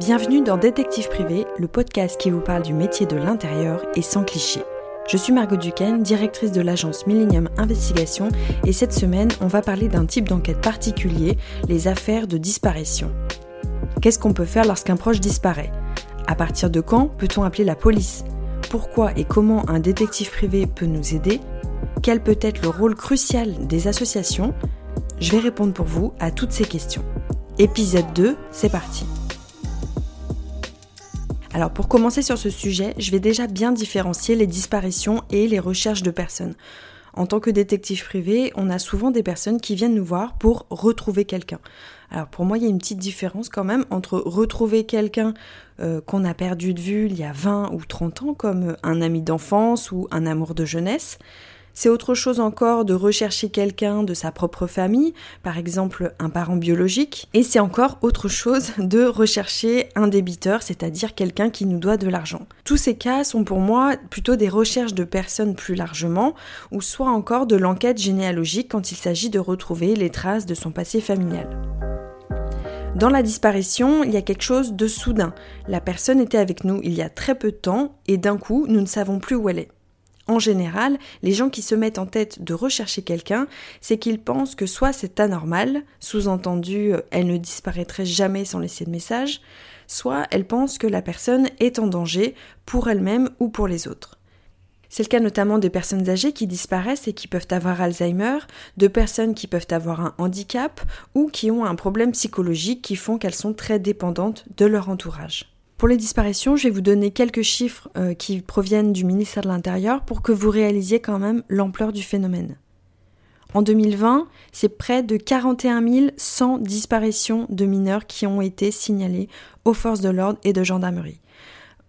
Bienvenue dans Détective Privé, le podcast qui vous parle du métier de l'intérieur et sans cliché. Je suis Margot Duquesne, directrice de l'agence Millennium Investigation, et cette semaine, on va parler d'un type d'enquête particulier, les affaires de disparition. Qu'est-ce qu'on peut faire lorsqu'un proche disparaît? À partir de quand peut-on appeler la police? Pourquoi et comment un détective privé peut nous aider? Quel peut être le rôle crucial des associations? Je vais répondre pour vous à toutes ces questions. Épisode 2, c'est parti. Alors pour commencer sur ce sujet, je vais déjà bien différencier les disparitions et les recherches de personnes. En tant que détective privé, on a souvent des personnes qui viennent nous voir pour retrouver quelqu'un. Alors pour moi, il y a une petite différence quand même entre retrouver quelqu'un euh, qu'on a perdu de vue il y a 20 ou 30 ans, comme un ami d'enfance ou un amour de jeunesse, c'est autre chose encore de rechercher quelqu'un de sa propre famille, par exemple un parent biologique, et c'est encore autre chose de rechercher un débiteur, c'est-à-dire quelqu'un qui nous doit de l'argent. Tous ces cas sont pour moi plutôt des recherches de personnes plus largement, ou soit encore de l'enquête généalogique quand il s'agit de retrouver les traces de son passé familial. Dans la disparition, il y a quelque chose de soudain. La personne était avec nous il y a très peu de temps et d'un coup, nous ne savons plus où elle est. En général, les gens qui se mettent en tête de rechercher quelqu'un, c'est qu'ils pensent que soit c'est anormal, sous-entendu euh, elle ne disparaîtrait jamais sans laisser de message, soit elles pensent que la personne est en danger pour elle-même ou pour les autres. C'est le cas notamment des personnes âgées qui disparaissent et qui peuvent avoir Alzheimer, de personnes qui peuvent avoir un handicap ou qui ont un problème psychologique qui font qu'elles sont très dépendantes de leur entourage. Pour les disparitions, je vais vous donner quelques chiffres euh, qui proviennent du ministère de l'Intérieur pour que vous réalisiez quand même l'ampleur du phénomène. En 2020, c'est près de 41 100 disparitions de mineurs qui ont été signalées aux forces de l'ordre et de gendarmerie.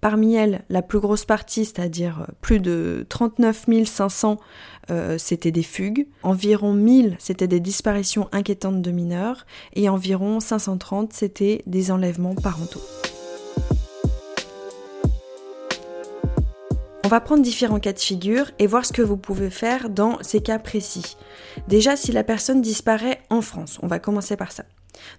Parmi elles, la plus grosse partie, c'est-à-dire euh, plus de 39 500, euh, c'était des fugues, environ 1000, c'était des disparitions inquiétantes de mineurs, et environ 530, c'était des enlèvements parentaux. On va prendre différents cas de figure et voir ce que vous pouvez faire dans ces cas précis. Déjà, si la personne disparaît en France, on va commencer par ça.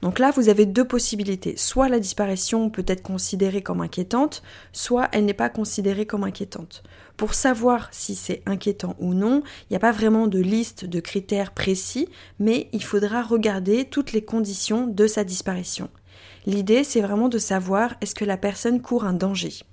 Donc là, vous avez deux possibilités. Soit la disparition peut être considérée comme inquiétante, soit elle n'est pas considérée comme inquiétante. Pour savoir si c'est inquiétant ou non, il n'y a pas vraiment de liste de critères précis, mais il faudra regarder toutes les conditions de sa disparition. L'idée, c'est vraiment de savoir est-ce que la personne court un danger?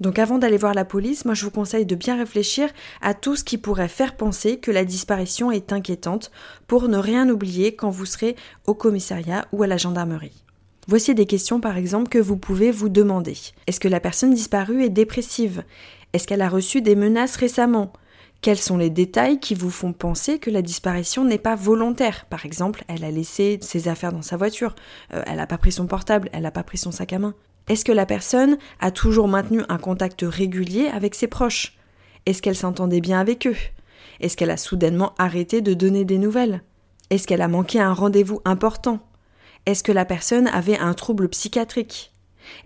Donc avant d'aller voir la police, moi je vous conseille de bien réfléchir à tout ce qui pourrait faire penser que la disparition est inquiétante pour ne rien oublier quand vous serez au commissariat ou à la gendarmerie. Voici des questions par exemple que vous pouvez vous demander. Est-ce que la personne disparue est dépressive? Est-ce qu'elle a reçu des menaces récemment? Quels sont les détails qui vous font penser que la disparition n'est pas volontaire? Par exemple, elle a laissé ses affaires dans sa voiture, euh, elle n'a pas pris son portable, elle n'a pas pris son sac à main. Est-ce que la personne a toujours maintenu un contact régulier avec ses proches? Est-ce qu'elle s'entendait bien avec eux? Est-ce qu'elle a soudainement arrêté de donner des nouvelles? Est-ce qu'elle a manqué un rendez-vous important? Est-ce que la personne avait un trouble psychiatrique?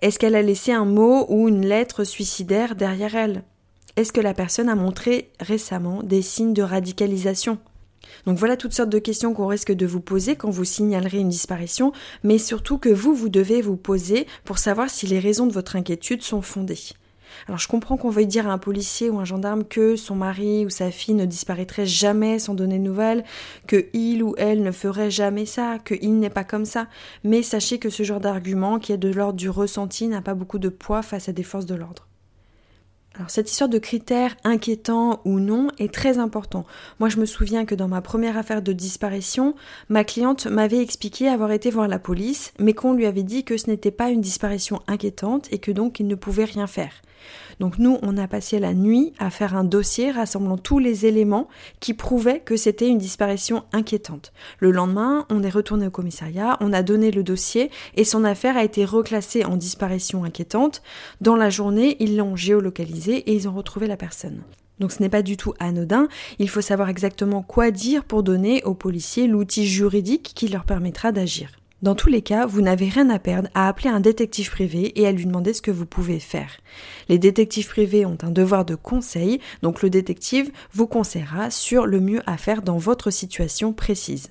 Est-ce qu'elle a laissé un mot ou une lettre suicidaire derrière elle? Est-ce que la personne a montré récemment des signes de radicalisation? Donc voilà toutes sortes de questions qu'on risque de vous poser quand vous signalerez une disparition, mais surtout que vous, vous devez vous poser pour savoir si les raisons de votre inquiétude sont fondées. Alors je comprends qu'on veuille dire à un policier ou un gendarme que son mari ou sa fille ne disparaîtrait jamais sans donner de nouvelles, que il ou elle ne ferait jamais ça, que il n'est pas comme ça, mais sachez que ce genre d'argument qui est de l'ordre du ressenti n'a pas beaucoup de poids face à des forces de l'ordre. Alors cette histoire de critères inquiétants ou non est très important. Moi je me souviens que dans ma première affaire de disparition, ma cliente m'avait expliqué avoir été voir la police, mais qu'on lui avait dit que ce n'était pas une disparition inquiétante et que donc il ne pouvait rien faire. Donc nous, on a passé la nuit à faire un dossier rassemblant tous les éléments qui prouvaient que c'était une disparition inquiétante. Le lendemain, on est retourné au commissariat, on a donné le dossier et son affaire a été reclassée en disparition inquiétante. Dans la journée, ils l'ont géolocalisée et ils ont retrouvé la personne. Donc ce n'est pas du tout anodin, il faut savoir exactement quoi dire pour donner aux policiers l'outil juridique qui leur permettra d'agir. Dans tous les cas, vous n'avez rien à perdre à appeler un détective privé et à lui demander ce que vous pouvez faire. Les détectives privés ont un devoir de conseil, donc le détective vous conseillera sur le mieux à faire dans votre situation précise.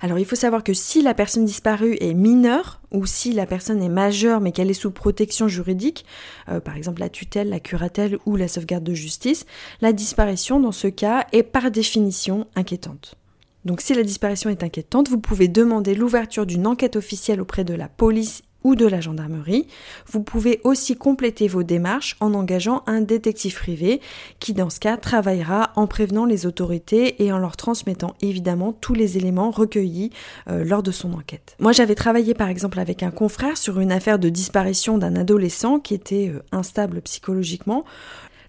Alors il faut savoir que si la personne disparue est mineure ou si la personne est majeure mais qu'elle est sous protection juridique, euh, par exemple la tutelle, la curatelle ou la sauvegarde de justice, la disparition dans ce cas est par définition inquiétante. Donc si la disparition est inquiétante, vous pouvez demander l'ouverture d'une enquête officielle auprès de la police ou de la gendarmerie. Vous pouvez aussi compléter vos démarches en engageant un détective privé qui dans ce cas travaillera en prévenant les autorités et en leur transmettant évidemment tous les éléments recueillis euh, lors de son enquête. Moi j'avais travaillé par exemple avec un confrère sur une affaire de disparition d'un adolescent qui était euh, instable psychologiquement.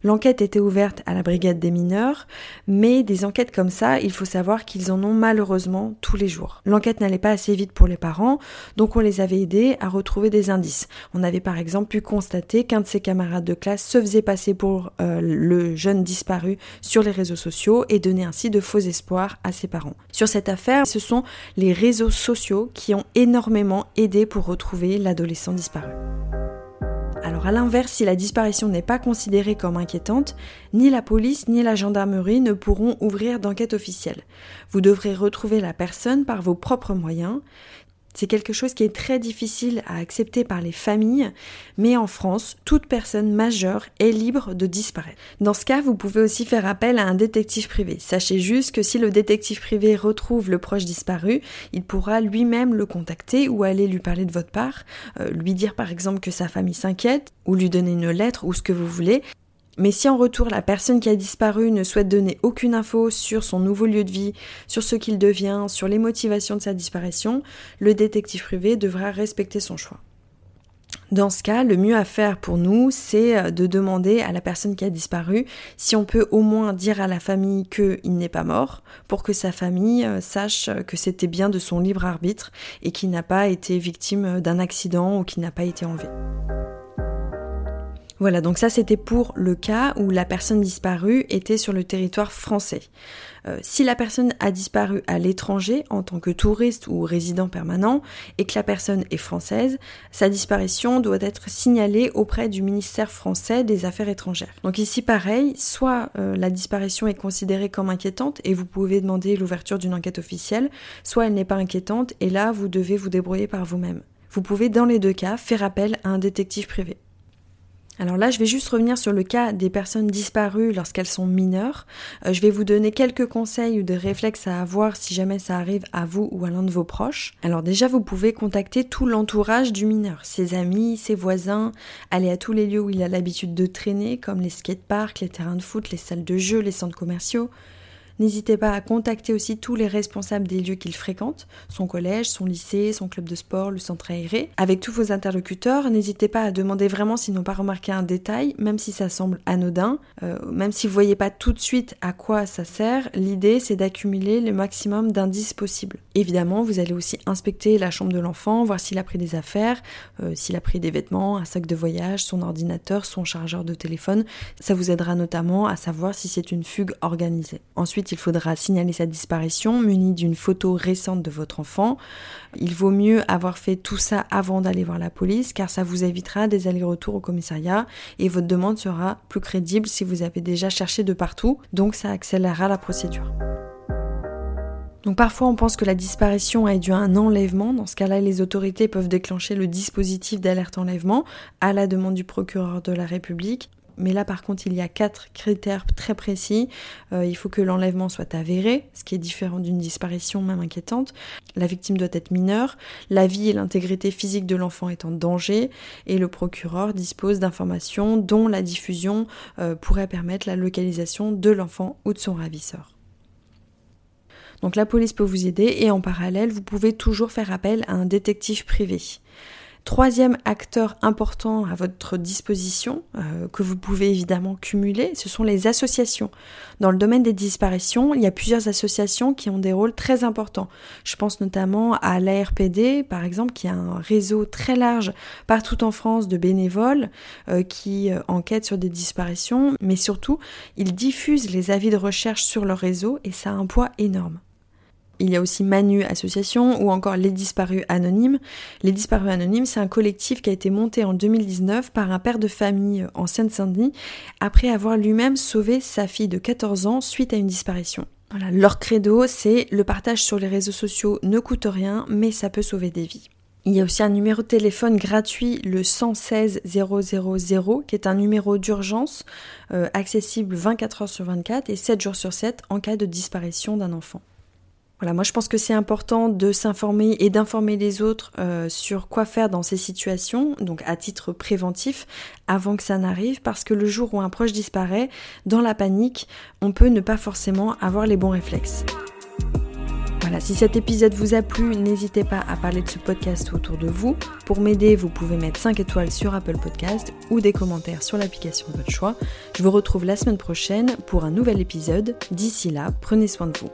L'enquête était ouverte à la brigade des mineurs, mais des enquêtes comme ça, il faut savoir qu'ils en ont malheureusement tous les jours. L'enquête n'allait pas assez vite pour les parents, donc on les avait aidés à retrouver des indices. On avait par exemple pu constater qu'un de ses camarades de classe se faisait passer pour euh, le jeune disparu sur les réseaux sociaux et donnait ainsi de faux espoirs à ses parents. Sur cette affaire, ce sont les réseaux sociaux qui ont énormément aidé pour retrouver l'adolescent disparu. Alors à l'inverse, si la disparition n'est pas considérée comme inquiétante, ni la police ni la gendarmerie ne pourront ouvrir d'enquête officielle. Vous devrez retrouver la personne par vos propres moyens. C'est quelque chose qui est très difficile à accepter par les familles, mais en France, toute personne majeure est libre de disparaître. Dans ce cas, vous pouvez aussi faire appel à un détective privé. Sachez juste que si le détective privé retrouve le proche disparu, il pourra lui-même le contacter ou aller lui parler de votre part, euh, lui dire par exemple que sa famille s'inquiète, ou lui donner une lettre ou ce que vous voulez, mais si en retour la personne qui a disparu ne souhaite donner aucune info sur son nouveau lieu de vie, sur ce qu'il devient, sur les motivations de sa disparition, le détective privé devra respecter son choix. Dans ce cas, le mieux à faire pour nous, c'est euh, de demander à la personne qui a disparu si on peut au moins dire à la famille qu'il n'est pas mort, pour que sa famille euh, sache que c'était bien de son libre arbitre et qu'il n'a pas été victime d'un accident ou qu'il n'a pas été enlevé. Voilà, donc ça c'était pour le cas où la personne disparue était sur le territoire français. Euh, si la personne a disparu à l'étranger en tant que touriste ou résident permanent et que la personne est française, sa disparition doit être signalée auprès du ministère français des Affaires étrangères. Donc ici pareil, soit euh, la disparition est considérée comme inquiétante et vous pouvez demander l'ouverture d'une enquête officielle, soit elle n'est pas inquiétante et là vous devez vous débrouiller par vous-même. Vous pouvez dans les deux cas faire appel à un détective privé. Alors là, je vais juste revenir sur le cas des personnes disparues lorsqu'elles sont mineures. Euh, je vais vous donner quelques conseils ou des réflexes à avoir si jamais ça arrive à vous ou à l'un de vos proches. Alors déjà, vous pouvez contacter tout l'entourage du mineur, ses amis, ses voisins, aller à tous les lieux où il a l'habitude de traîner, comme les skateparks, les terrains de foot, les salles de jeu, les centres commerciaux. N'hésitez pas à contacter aussi tous les responsables des lieux qu'il fréquente, son collège, son lycée, son club de sport, le centre aéré. Avec tous vos interlocuteurs, n'hésitez pas à demander vraiment s'ils n'ont pas remarqué un détail, même si ça semble anodin, euh, même si vous voyez pas tout de suite à quoi ça sert, l'idée c'est d'accumuler le maximum d'indices possibles. Évidemment, vous allez aussi inspecter la chambre de l'enfant, voir s'il a pris des affaires, euh, s'il a pris des vêtements, un sac de voyage, son ordinateur, son chargeur de téléphone. Ça vous aidera notamment à savoir si c'est une fugue organisée. Ensuite, il faudra signaler sa disparition muni d'une photo récente de votre enfant. Il vaut mieux avoir fait tout ça avant d'aller voir la police car ça vous évitera des allers-retours au commissariat et votre demande sera plus crédible si vous avez déjà cherché de partout, donc ça accélérera la procédure. Parfois on pense que la disparition a dû à un enlèvement. Dans ce cas-là, les autorités peuvent déclencher le dispositif d'alerte enlèvement à la demande du procureur de la République. Mais là, par contre, il y a quatre critères très précis. Euh, il faut que l'enlèvement soit avéré, ce qui est différent d'une disparition même inquiétante. La victime doit être mineure. La vie et l'intégrité physique de l'enfant est en danger. Et le procureur dispose d'informations dont la diffusion euh, pourrait permettre la localisation de l'enfant ou de son ravisseur. Donc la police peut vous aider et en parallèle, vous pouvez toujours faire appel à un détective privé. Troisième acteur important à votre disposition, euh, que vous pouvez évidemment cumuler, ce sont les associations. Dans le domaine des disparitions, il y a plusieurs associations qui ont des rôles très importants. Je pense notamment à l'ARPD, par exemple, qui a un réseau très large partout en France de bénévoles euh, qui euh, enquêtent sur des disparitions, mais surtout, ils diffusent les avis de recherche sur leur réseau et ça a un poids énorme. Il y a aussi Manu Association ou encore Les Disparus Anonymes. Les Disparus Anonymes, c'est un collectif qui a été monté en 2019 par un père de famille en Seine-Saint-Denis après avoir lui-même sauvé sa fille de 14 ans suite à une disparition. Leur credo, c'est le partage sur les réseaux sociaux ne coûte rien, mais ça peut sauver des vies. Il y a aussi un numéro de téléphone gratuit, le 116 000, qui est un numéro d'urgence euh, accessible 24 heures sur 24 et 7 jours sur 7 en cas de disparition d'un enfant. Voilà, moi je pense que c'est important de s'informer et d'informer les autres euh, sur quoi faire dans ces situations, donc à titre préventif, avant que ça n'arrive, parce que le jour où un proche disparaît, dans la panique, on peut ne pas forcément avoir les bons réflexes. Voilà, si cet épisode vous a plu, n'hésitez pas à parler de ce podcast autour de vous. Pour m'aider, vous pouvez mettre 5 étoiles sur Apple Podcast ou des commentaires sur l'application de votre choix. Je vous retrouve la semaine prochaine pour un nouvel épisode. D'ici là, prenez soin de vous.